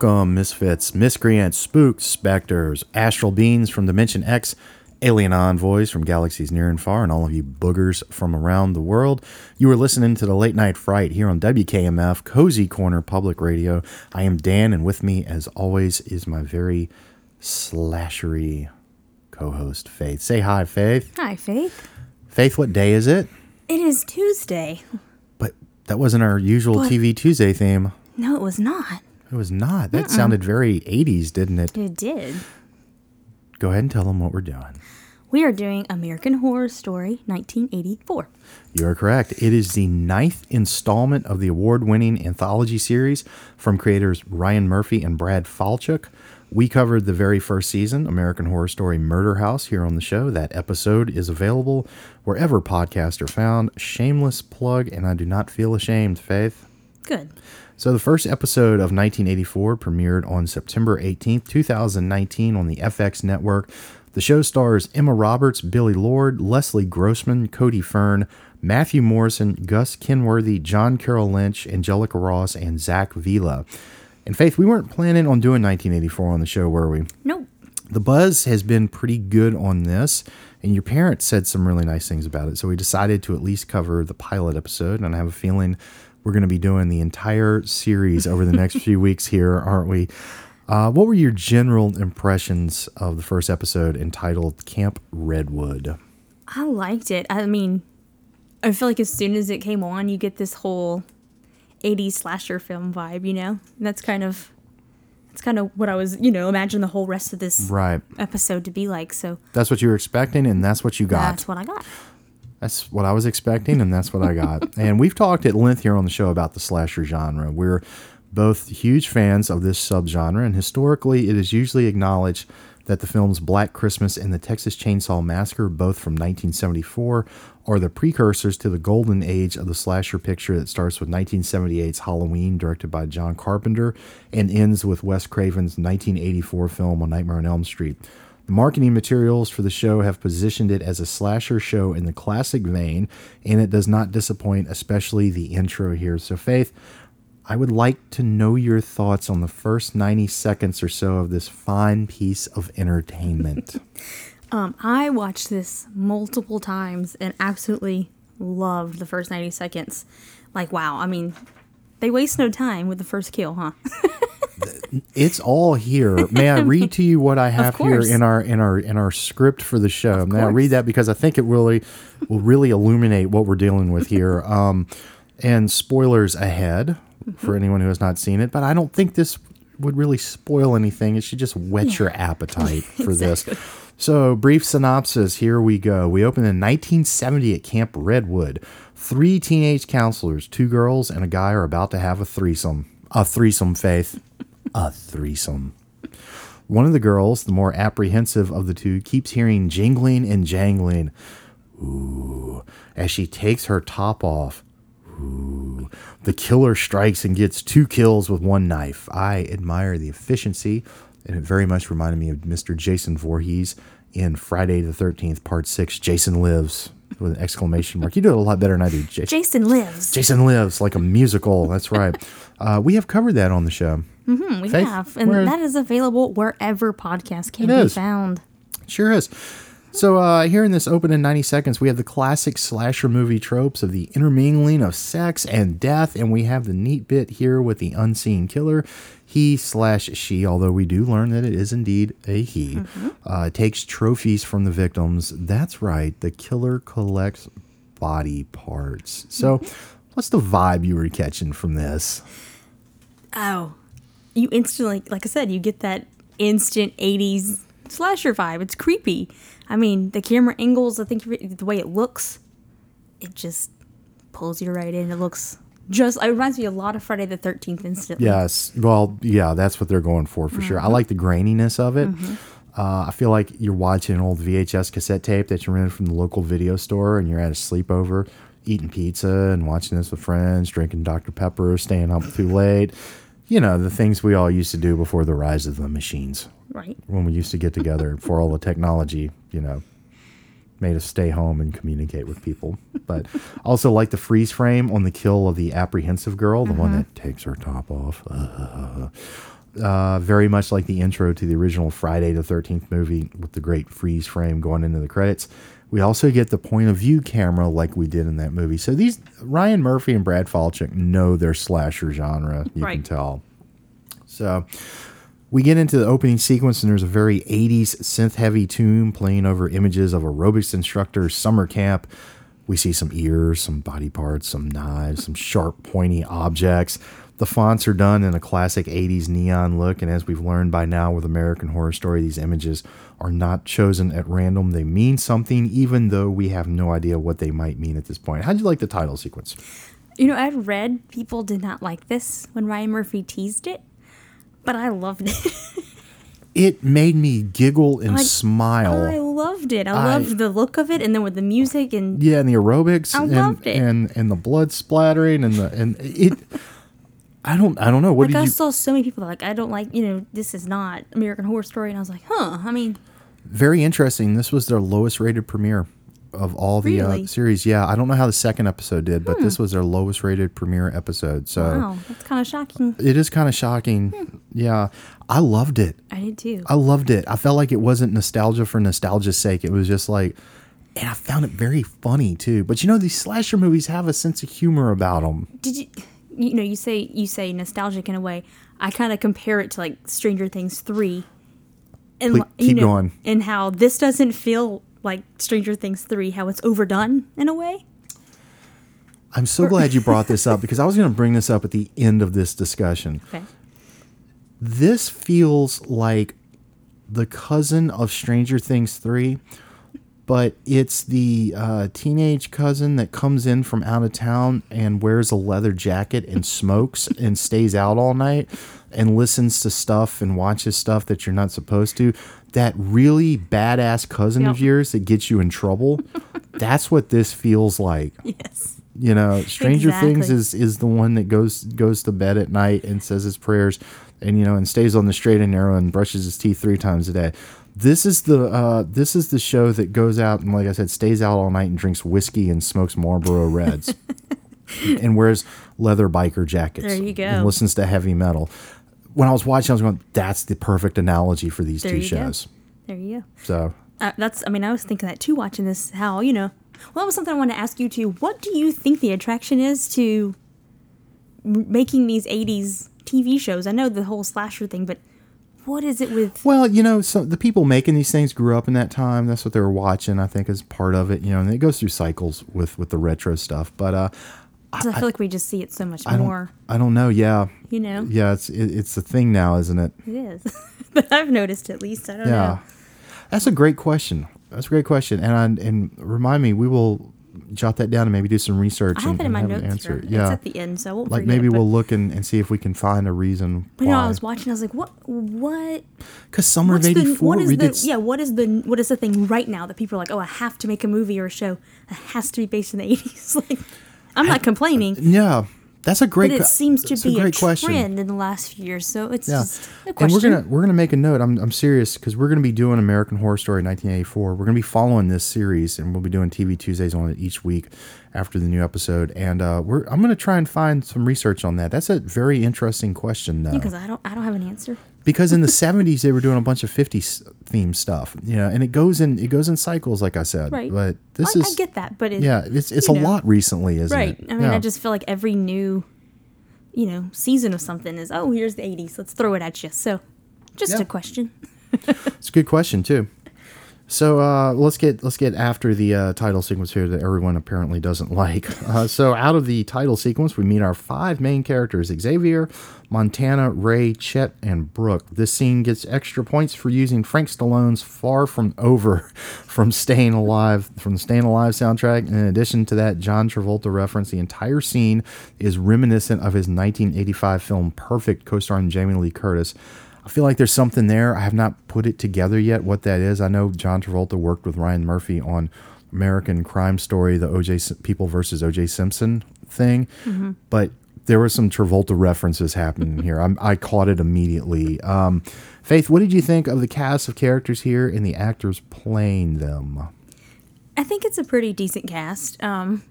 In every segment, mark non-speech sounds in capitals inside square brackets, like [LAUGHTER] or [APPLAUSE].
Welcome, misfits, miscreants, spooks, specters, astral beings from Dimension X, alien envoys from galaxies near and far, and all of you boogers from around the world. You are listening to the Late Night Fright here on WKMF, Cozy Corner Public Radio. I am Dan, and with me, as always, is my very slashery co host, Faith. Say hi, Faith. Hi, Faith. Faith, what day is it? It is Tuesday. But that wasn't our usual What? TV Tuesday theme. No, it was not. It was not. That sounded very 80s, didn't it? It did. Go ahead and tell them what we're doing. We are doing American Horror Story 1984. You are correct. It is the ninth installment of the award winning anthology series from creators Ryan Murphy and Brad Falchuk. We covered the very first season, American Horror Story Murder House, here on the show. That episode is available wherever podcasts are found. Shameless plug, and I do not feel ashamed, Faith. Good. So, the first episode of 1984 premiered on September 18th, 2019, on the FX network. The show stars Emma Roberts, Billie Lourd, Leslie Grossman, Cody Fern, Matthew Morrison, Gus Kenworthy, John Carroll Lynch, Angelica Ross, and Zach Villa. And Faith, we weren't planning on doing 1984 on the show, were we? Nope. The buzz has been pretty good on this, and your parents said some really nice things about it. So we decided to at least cover the pilot episode, and I have a feeling we're going to be doing the entire series over the next few weeks here, aren't we? Uh, what were your general impressions of the first episode entitled Camp Redwood? I liked it. I mean, I feel like as soon as it came on, you get this whole 80s slasher film vibe, you know? And that's kind of that's kind of what I was, you know, imagine the whole rest of this Right. episode to be like. So That's what you were expecting, and that's what you got. that's what I got. That's what I was expecting, and that's what I got. [LAUGHS] and we've talked at length here on the show about the slasher genre. We're both huge fans of this subgenre, and historically, it is usually acknowledged that the films Black Christmas and the Texas Chainsaw Massacre, both from 1974, are the precursors to the golden age of the slasher picture that starts with 1978's Halloween, directed by John Carpenter, and ends with Wes Craven's 1984 film A Nightmare on Elm Street. The marketing materials for the show have positioned it as a slasher show in the classic vein, and it does not disappoint, especially the intro here. So, Faith, I would like to know your thoughts on the first 90 seconds or so of this fine piece of entertainment. [LAUGHS] Um, I watched this multiple times and absolutely loved the first 90 seconds. Like, wow. I mean, they waste no time with the first kill, huh? [LAUGHS] it's all here. May I [LAUGHS] read to you what I have here in our in our in our script for the show? May I read that because I think it really will really illuminate what we're dealing with here. [LAUGHS] Um, and spoilers ahead for anyone who has not seen it, but I don't think this would really spoil anything. It should just whet your appetite for this. So, brief synopsis. Here we go. We open in 1970 at Camp Redwood. Three teenage counselors, two girls and a guy, are about to have a threesome. A threesome, Faith. A threesome. One of the girls, the more apprehensive of the two, keeps hearing jingling and jangling. Ooh. As she takes her top off. Ooh. The killer strikes and gets two kills with one knife. I admire the efficiency, and it very much reminded me of Mr. Jason Voorhees in Friday the 13th, Part 6, Jason Lives, with an exclamation mark. You do it a lot better than I do, Jason. Jason lives. Jason Lives, like a musical. That's right. [LAUGHS] Uh, we have covered that on the show. Hmm, we Faith, have. And where- that is available wherever podcasts can be is. found. Sure is. So, uh, here in this open in 90 seconds, we have the classic slasher movie tropes of the intermingling of sex and death, and we have the neat bit here with the unseen killer. He slash she, although we do learn that it is indeed a he, uh, takes trophies from the victims. That's right, the killer collects body parts. So, what's the vibe you were catching from this? Oh, you instantly, like I said, you get that instant 80s slasher vibe. It's creepy. I mean, the camera angles, I think the way it looks, it just pulls you right in. It looks just, it reminds me a lot of Friday the 13th instantly. Yes. Well, yeah, that's what they're going for for sure. I like the graininess of it. Uh, I feel like you're watching an old VHS cassette tape that you rented from the local video store and you're at a sleepover eating pizza and watching this with friends, drinking Dr. Pepper, staying up too late. You know, the things we all used to do before the rise of the machines Right. when we used to get together for all the technology, you know, made us stay home and communicate with people. But [LAUGHS] also like the freeze frame on the kill of the apprehensive girl, the one that takes her top off. uh, very much like the intro to the original Friday the 13th movie with the great freeze frame going into the credits. We also get the point of view camera like we did in that movie. So these Ryan Murphy and Brad Falchuk know their slasher genre. You can tell. So we get into the opening sequence, and there's a very 80s synth heavy tune playing over images of aerobics instructors' summer camp. We see some ears, some body parts, some knives, some sharp, pointy objects. The fonts are done in a classic 80s neon look, and as we've learned by now with American Horror Story, these images are not chosen at random. They mean something, even though we have no idea what they might mean at this point. How'd you like the title sequence? You know, I've read people did not like this when Ryan Murphy teased it, but I loved it. [LAUGHS] It made me giggle and Like, smile. I loved it. I, I- loved the look of it, and then with the music and Yeah, and the aerobics I and, loved it. and and the blood splattering and the and it I don't I don't know what like I you saw so many people like I don't like you know this is not American Horror Story, and I was like, huh. I mean, very interesting. This was their lowest rated premiere of all the Really? Hmm. uh, series. Yeah, I don't know how the second episode did, but this was their lowest rated premiere episode. So wow, that's kind of shocking. it is kind of shocking. Hmm. Yeah, I loved it. I did too. I loved it. I felt like it wasn't nostalgia for nostalgia's sake. It was just like, and I found it very funny too. But you know, these slasher movies have a sense of humor about them. did you you know you say you say nostalgic in a way i kind of compare it to like stranger things 3 and Please, keep know, going. and how this doesn't feel like stranger things 3 how it's overdone in a way I'm so glad you brought this up [LAUGHS] because I was going to bring this up at the end of this discussion. okay This feels like the cousin of Stranger Things 3, but it's the uh, teenage cousin that comes in from out of town and wears a leather jacket and [LAUGHS] smokes and stays out all night and listens to stuff and watches stuff that you're not supposed to. That really badass cousin of yours that gets you in trouble. [LAUGHS] That's what this feels like. yes You know, Stranger Things is is the one that goes goes to bed at night and says his prayers, and you know, and stays on the straight and narrow and brushes his teeth three times a day. This is the uh, this is the show that goes out and, like I said, stays out all night and drinks whiskey and smokes Marlboro Reds, [LAUGHS] and wears leather biker jackets. There you go. And listens to heavy metal. When I was watching, I was going, "That's the perfect analogy for these There two you go. shows." there you go So uh, that's i mean i was thinking that too watching this how you know well that was something i wanted to ask you too what do you think the attraction is to making these 80s tv shows i know the whole slasher thing but what is it with Well, you know, so the people making these things grew up in that time. That's what they were watching. I think is part of it. You know, and it goes through cycles with with the retro stuff. But uh, 'cause I, feel like we just see it so much I don't, more I don't know. Yeah, you know yeah, it's it, it's a thing now, isn't it? It is. [LAUGHS] but I've noticed at least. I don't Yeah, know. that's a great question. That's a great question. And I, and remind me, we will jot that down and maybe do some research I have and, it in my have an notes answer. Yeah, It's at the end, so I won't like maybe but, we'll look and, and see if we can find a reason But you know, I was watching. I was like, "What? What? Because Summer What's of the? '84, What is we the? did. Yeah. What is the? What is the thing right now that people are like? Oh, I have to make a movie or a show. It has to be based in the '80s. [LAUGHS] like, I'm not complaining, yeah, that's a great. but it seems to be a, great question. trend in the last few years. So it's Yeah, just a and we're gonna we're gonna make a note. I'm I'm serious because we're gonna be doing American Horror Story 1984. We're gonna be following this series, and we'll be doing TV Tuesdays on it each week after the new episode. And uh, we're I'm gonna try and find some research on that. That's a very interesting question, though, because I don't. I don't have an answer. Because in the [LAUGHS] 70s they were doing a bunch of 50s theme stuff, you know, and it goes in it goes in cycles, like I said. Right. But this I, is I get that, but it, yeah, it's it's a know. lot recently, isn't Right. it? Right i mean, Yeah. I just feel like every new, you know, season of something is, oh, here's the 80s. Let's throw it at you. So, just Yeah. a question. It's a good question too. So uh, let's get let's get after the uh, title sequence here that everyone apparently doesn't [LAUGHS] like. Uh, so out of the title sequence, we meet our five main characters: Xavier, Montana, Ray, Chet, and Brooke. This scene gets extra points for using Frank Stallone's "Far From Over" [LAUGHS] from Staying Alive from the Staying Alive soundtrack. In addition to that, John Travolta reference. The entire scene is reminiscent of his 1985 film Perfect, co-starring Jamie Lee Curtis. I feel like there's something there. I have not put it together yet what that is. I know John Travolta worked with Ryan Murphy on American Crime Story, the OJ People versus OJ Simpson thing, but there were some Travolta references happening [LAUGHS] here. I'm, I caught it immediately. Um, Faith, what did you think of the cast of characters here and the actors playing them? I think it's a pretty decent cast. Um,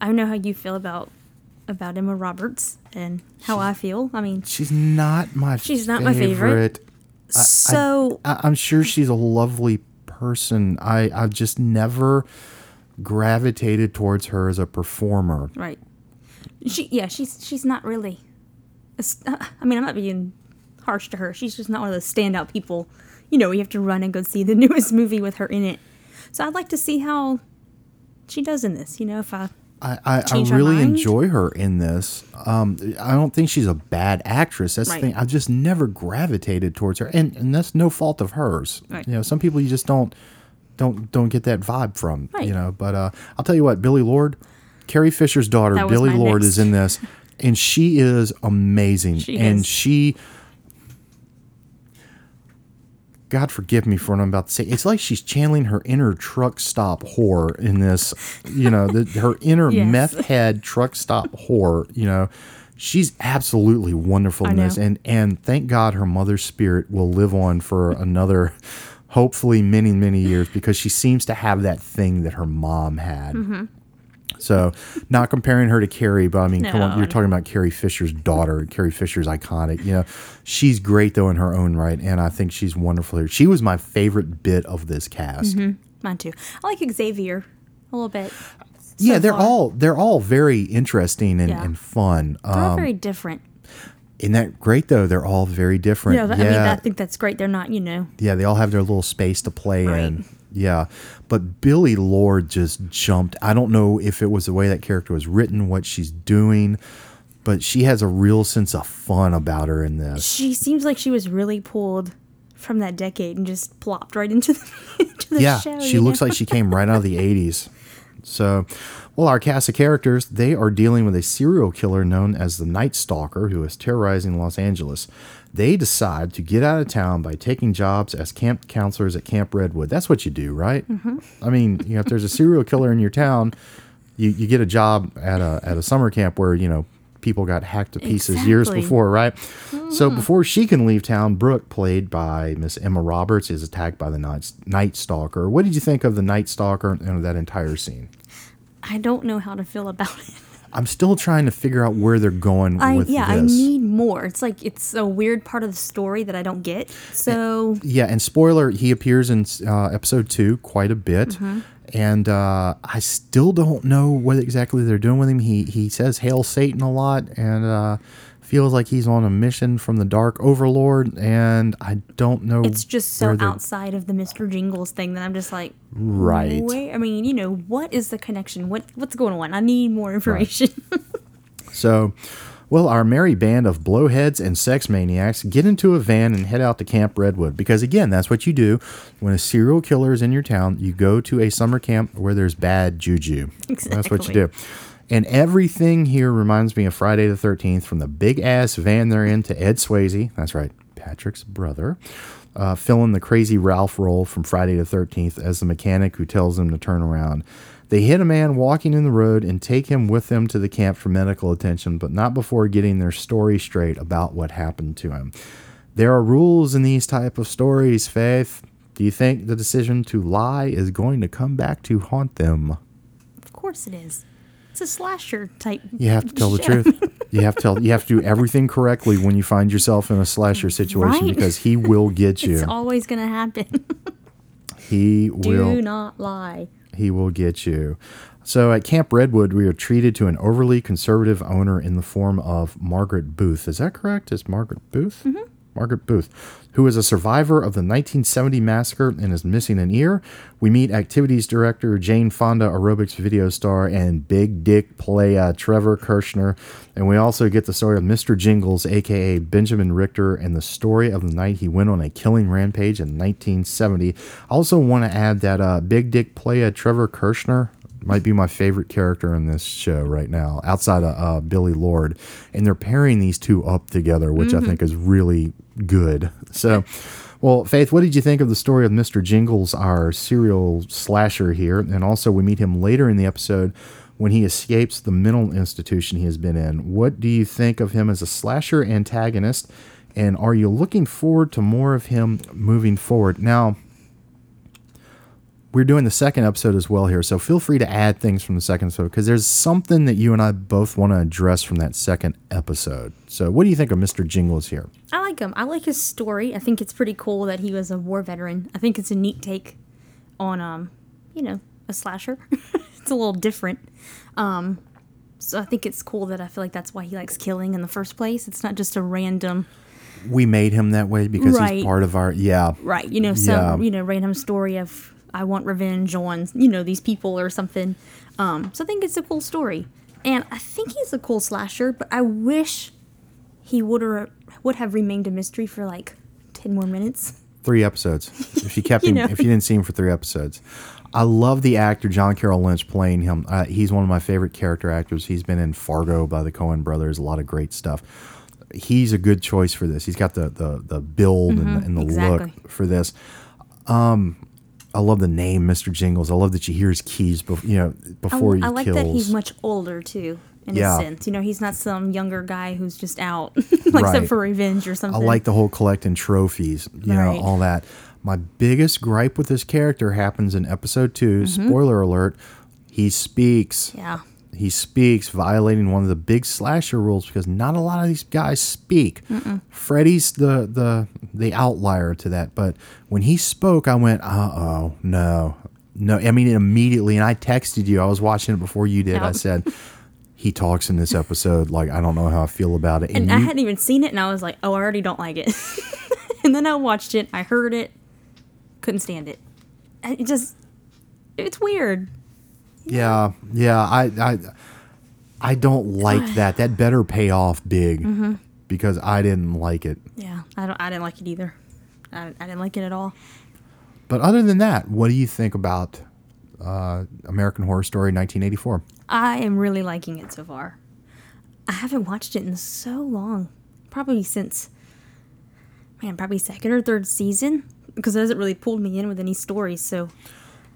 I don't know how you feel about about Emma Roberts and how I feel. I mean, She's not my She's not my favorite. so I, I'm sure she's a lovely person. I I've just never gravitated towards her as a performer. right, she yeah she's she's not really. a s- uh, I mean, I'm not being harsh to her. She's just not one of those standout people. You know, you have to run and go see the [LAUGHS] newest movie with her in it. So I'd like to see how she does in this. You know, if I I, I, I really enjoy her in this. Um, I don't think she's a bad actress. That's Right. the thing. I've just never gravitated towards her, and and that's no fault of hers. Right. You know, some people you just don't don't don't get that vibe from. Right. You know, but uh, I'll tell you what, Billie Lourd, Carrie Fisher's daughter, Billie Lourd, next. is in this, and she is amazing, She and is. she. God forgive me for what I'm about to say. It's like she's channeling her inner truck stop whore in this, you know, the, her [LAUGHS] inner Yes. meth head truck stop whore. You know, she's absolutely wonderful in this, and and thank God her mother's spirit will live on for another, hopefully many many years because she seems to have that thing that her mom had. Mm-hmm. So, not comparing her to Carrie, but I mean, come on, you're no. talking about Carrie Fisher's daughter. Carrie Fisher's iconic. You know, she's great though in her own right, and I think she's wonderful here. She was my favorite bit of this cast. mine too. I like Xavier a little bit. yeah, they're far. all they're all very interesting and, Yeah. and fun. They're all Um, very different. isn't that great though? They're all very different. Yeah, I mean, I think that's great. They're not, you know, Yeah, they all have their little space to play Right. in. Yeah. But Billie Lourd just jumped. I don't know if it was the way that character was written, what she's doing, but she has a real sense of fun about her in this. she seems like she was really pulled from that decade and just plopped right into the, [LAUGHS] into the Yeah, show. she looks know? like she came right out of the [LAUGHS] 80s. So, well, our cast of characters, they are dealing with a serial killer known as the Night Stalker who is terrorizing Los Angeles. They decide to get out of town by taking jobs as camp counselors at Camp Redwood. That's what you do, right? Mm-hmm. I mean, you know, if there's a serial killer in your town, you, you get a job at a at a summer camp where, you know, people got hacked to pieces years before, right? So before she can leave town, Brooke, played by Miss Emma Roberts, is attacked by the Night, Night Stalker. What did you think of the Night Stalker and that entire scene? I don't know how to feel about it. I'm still trying to figure out where they're going I with yeah, I need more. It's like it's a weird part of the story that I don't get. So yeah, and spoiler, he appears in uh, episode two quite a bit. Mm-hmm. And uh, I still don't know what exactly they're doing with him. He he says "Hail Satan" a lot, and uh, feels like he's on a mission from the Dark Overlord. And I don't know. it's just so outside of the Mr. Jingles thing that I'm just like, Right. Where, I mean, you know, what is the connection? What what's going on? I need more information. [LAUGHS] So, well, our merry band of blowheads and sex maniacs get into a van and head out to Camp Redwood because, again, that's what you do when a serial killer is in your town. You go to a summer camp where there's bad juju. exactly. That's what you do. And everything here reminds me of Friday the 13th from the big ass van they're in to Ed Swayze. That's right, Patrick's brother. Uh, filling the crazy Ralph role from Friday the 13th as the mechanic who tells them to turn around. They hit a man walking in the road and take him with them to the camp for medical attention, but not before getting their story straight about what happened to him. There are rules in these type of stories, Faith. Do you think the decision to lie is going to come back to haunt them? of course it is. It's a slasher type. You have to tell the show. truth. [LAUGHS] You have to tell. You have to do everything correctly when you find yourself in a slasher situation Right. because he will get [LAUGHS] you. It's always gonna happen. [LAUGHS] He will. Do not lie. He will get you. So at Camp Redwood, we are treated to an overly conservative owner in the form of Margaret Booth. Is that correct? Is Margaret Booth? Mm-hmm. Margaret Booth, who is a survivor of the 1970 massacre and is missing an ear. We meet activities director Jane Fonda, aerobics video star, and big dick playa Trevor Kirchner. And we also get the story of Mr. Jingles, aka Benjamin Richter, and the story of the night he went on a killing rampage in 1970. I also want to add that uh, big dick playa Trevor Kirchner might be my favorite character in this show right now, outside of uh, Billie Lourd. And they're pairing these two up together, which I think is really good. So, well, Faith, what did you think of the story of Mr. Jingles, our serial slasher here? And also, we meet him later in the episode when he escapes the mental institution he has been in. What do you think of him as a slasher antagonist? And are you looking forward to more of him moving forward? Now, we're doing the second episode as well here, so feel free to add things from the second episode because there's something that you and I both want to address from that second episode. So, what do you think of Mr. Jingles here? I like him. I like his story. I think it's pretty cool that he was a war veteran. I think it's a neat take on, um, you know, a slasher. [LAUGHS] it's a little different. Um, so I think it's cool that I feel like that's why he likes killing in the first place. It's not just a random, We made him that way because he's part of our yeah. right? You know, so Yeah. you know random story of I want revenge on you know these people or something. Um, so I think it's a cool story, and I think he's a cool slasher. But I wish he would or would have remained a mystery for like ten more minutes. Three episodes. If you kept [LAUGHS] You him, know. if you didn't see him for three episodes, I love the actor John Carroll Lynch playing him. Uh, he's one of my favorite character actors. He's been in Fargo by the Coen Brothers, a lot of great stuff. He's a good choice for this. He's got the the, the build and the, and the Mm-hmm. exactly. look for this. Um, I love the name, Mr. Jingles. I love that you hear his keys, bef- you know, I, before he I like kills. that he's much older too. In Yeah. a sense, you know, he's not some younger guy who's just out, [LAUGHS] like Right. for revenge or something. I like the whole collecting trophies, you know, all that. My biggest gripe with this character happens in episode 2 Mm-hmm. Spoiler alert. He speaks. yeah, He speaks, violating one of the big slasher rules because not a lot of these guys speak. Freddy's the the the outlier to that, but when he spoke, I went, "Uh oh, no, no." I mean, immediately, and I texted you. I was watching it before you did. I said, "He talks in this episode like I don't know how I feel about it." and I you- hadn't even seen it, and I was like, oh, I already don't like it. [LAUGHS] and then I watched it, I heard it, couldn't stand it. It just, it's weird. Yeah, yeah. I I I don't like [SIGHS] that. That better pay off big Mm-hmm. because I didn't like it. Yeah, I don't, I didn't like it either. I, I didn't like it at all. But other than that, what do you think about uh, American Horror Story 1984? I am really liking it so far. I haven't watched it in so long, probably since, man, probably second or third season, because it hasn't really pulled me in with any stories. So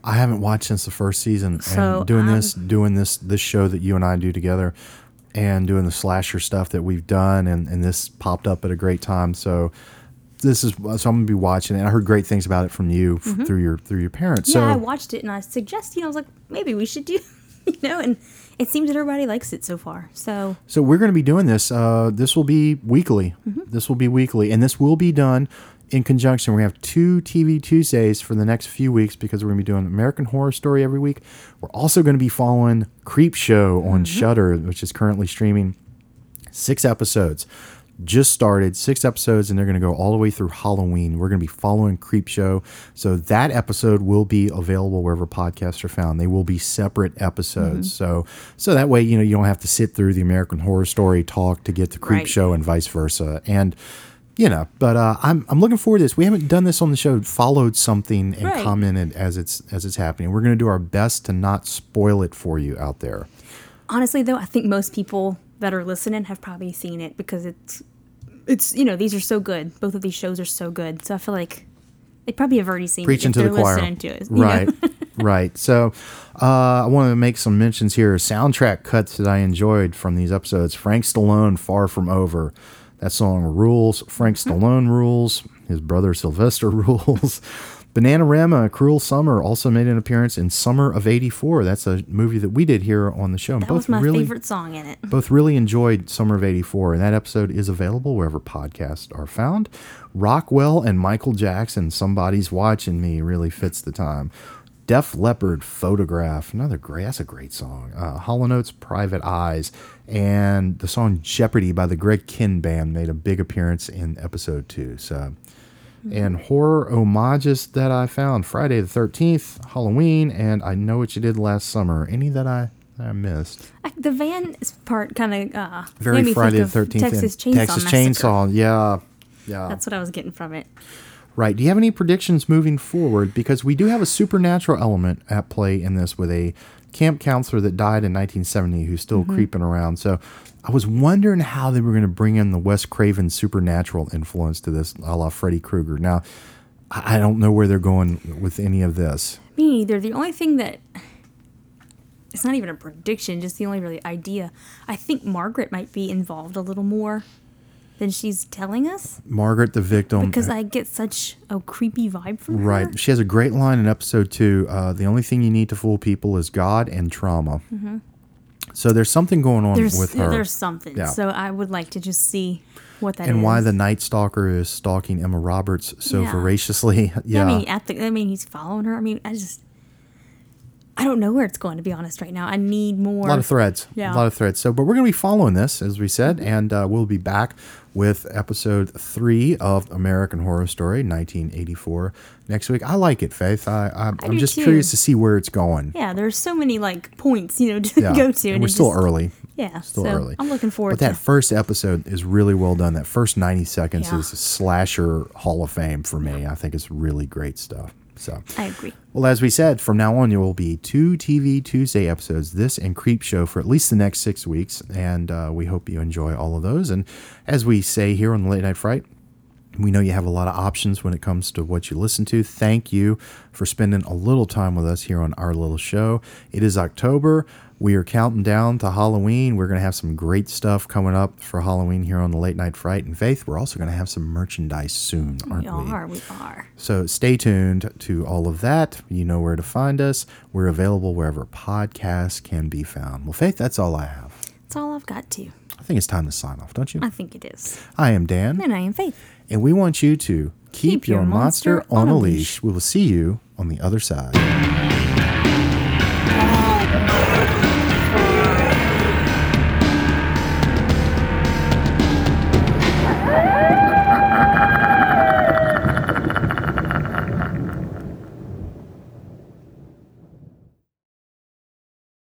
I haven't watched since the first season, So, and doing this, doing this, this show that you and I do together, and doing the slasher stuff that we've done, and, and this popped up at a great time. So this is so I'm gonna be watching it. And I heard great things about it from you f- through your through your parents. Mm-hmm. yeah, I watched it and I suggested, you know, I was like, maybe we should do, [LAUGHS] you know, and it seems that everybody likes it so far. So So we're going to be doing this. Uh, this will be weekly. This will be weekly, and this will be done in conjunction. We have two TV Tuesdays for the next few weeks because we're going to be doing American Horror Story every week. We're also going to be following Creepshow on mm-hmm. Shudder, which is currently streaming six episodes. Just started six episodes, and they're going to go all the way through Halloween. We're going to be following Creepshow, so that episode will be available wherever podcasts are found. They will be separate episodes, mm-hmm. so so that way you know you don't have to sit through the American Horror Story talk to get to Creep Right. Show and vice versa. And you know, but uh, I'm I'm looking forward to this. We haven't done this on the show. Followed something and Right. commented as it's as it's happening. We're going to do our best to not spoil it for you out there. honestly, though, I think most people that are listening have probably seen it because it's, it's you know, these are so good. Both of these shows are so good. So I feel like they probably have already seen preaching it to the choir. to it. Right, [LAUGHS] right. So uh, I want to make some mentions here. Soundtrack cuts that I enjoyed from these episodes. Frank Stallone, "Far From Over." That song rules. Frank Hmm. Stallone rules. His brother Sylvester [LAUGHS] rules. Bananarama, Cruel Summer also made an appearance in Summer of '84. That's a movie that we did here on the show. and That was my really, favorite song in it. both really enjoyed Summer of 84, and that episode is available wherever podcasts are found. Rockwell and Michael Jackson, Somebody's Watching Me, really fits the time. Def Leppard, Photograph, another great, that's a great song. Uh, Hall & Oates, Private Eyes, and the song Jeopardy by the Greg Kihn Band made a big appearance in episode two. So, and horror homages that I found Friday the 13th, Halloween, and I Know What You Did Last Summer. Any that I, that I missed? I, the van part kind of uh, Very Friday the Thirteenth. Texas Chainsaw Texas Massacre. Chainsaw. Yeah, yeah. That's what I was getting from it. Right. Do you have any predictions moving forward? Because we do have a supernatural element at play in this with a camp counselor that died in 1970 who's still Mm-hmm. creeping around. So I was wondering how they were going to bring in the Wes Craven supernatural influence to this, a la Freddy Krueger. Now, I don't know where they're going with any of this. Me neither. The only thing that it's not even a prediction, just the only really idea. I think Margaret might be involved a little more than she's telling us Margaret, the victim, because I get such a creepy vibe from her. Right. She has a great line in episode two. Uh, the only thing you need to fool people is God and trauma. So there's something going on Mm-hmm. There's with her. there's something. Yeah. So I would like to just see what that is. and why the Night Stalker is stalking Emma Roberts so Yeah. voraciously. [LAUGHS] Yeah. I mean, at the I mean, he's following her. I mean, I just I don't know where it's going to be honest right now. I need more. a lot of threads. Yeah. A lot of threads. So, but we're going to be following this, as we said, and uh, we'll be back with episode three of American Horror Story, 1984, next week. I like it, Faith. I, I, I'm just too. curious to see where it's going. Yeah, there's so many like points, you know, to Yeah. go to. And and we're still just- early. Yeah, Still so early. I'm looking forward But that first episode is really well done. That first 90 seconds Yeah. is slasher Hall of Fame for me. I think it's really great stuff. So, I agree. well, as we said, from now on, there will be two TV Tuesday episodes, this and Creepshow, for at least the next six weeks. And uh, we hope you enjoy all of those. And as we say here on the Late Night Fright, we know you have a lot of options when it comes to what you listen to. Thank you for spending a little time with us here on our little show. It is October. We are counting down to Halloween. We're going to have some great stuff coming up for Halloween here on the Late Night Fright. And Faith, we're also going to have some merchandise soon, aren't We are. We are. so stay tuned to all of that. You know where to find us. We're available wherever podcasts can be found. Well, Faith, that's all I have. That's all I've got to. I think it's time to sign off, don't you? I think it is. I am Dan, And I am Faith. and we want you to keep, Keep your, your monster, monster on on a leash. leash. We will see you on the other side. Oh.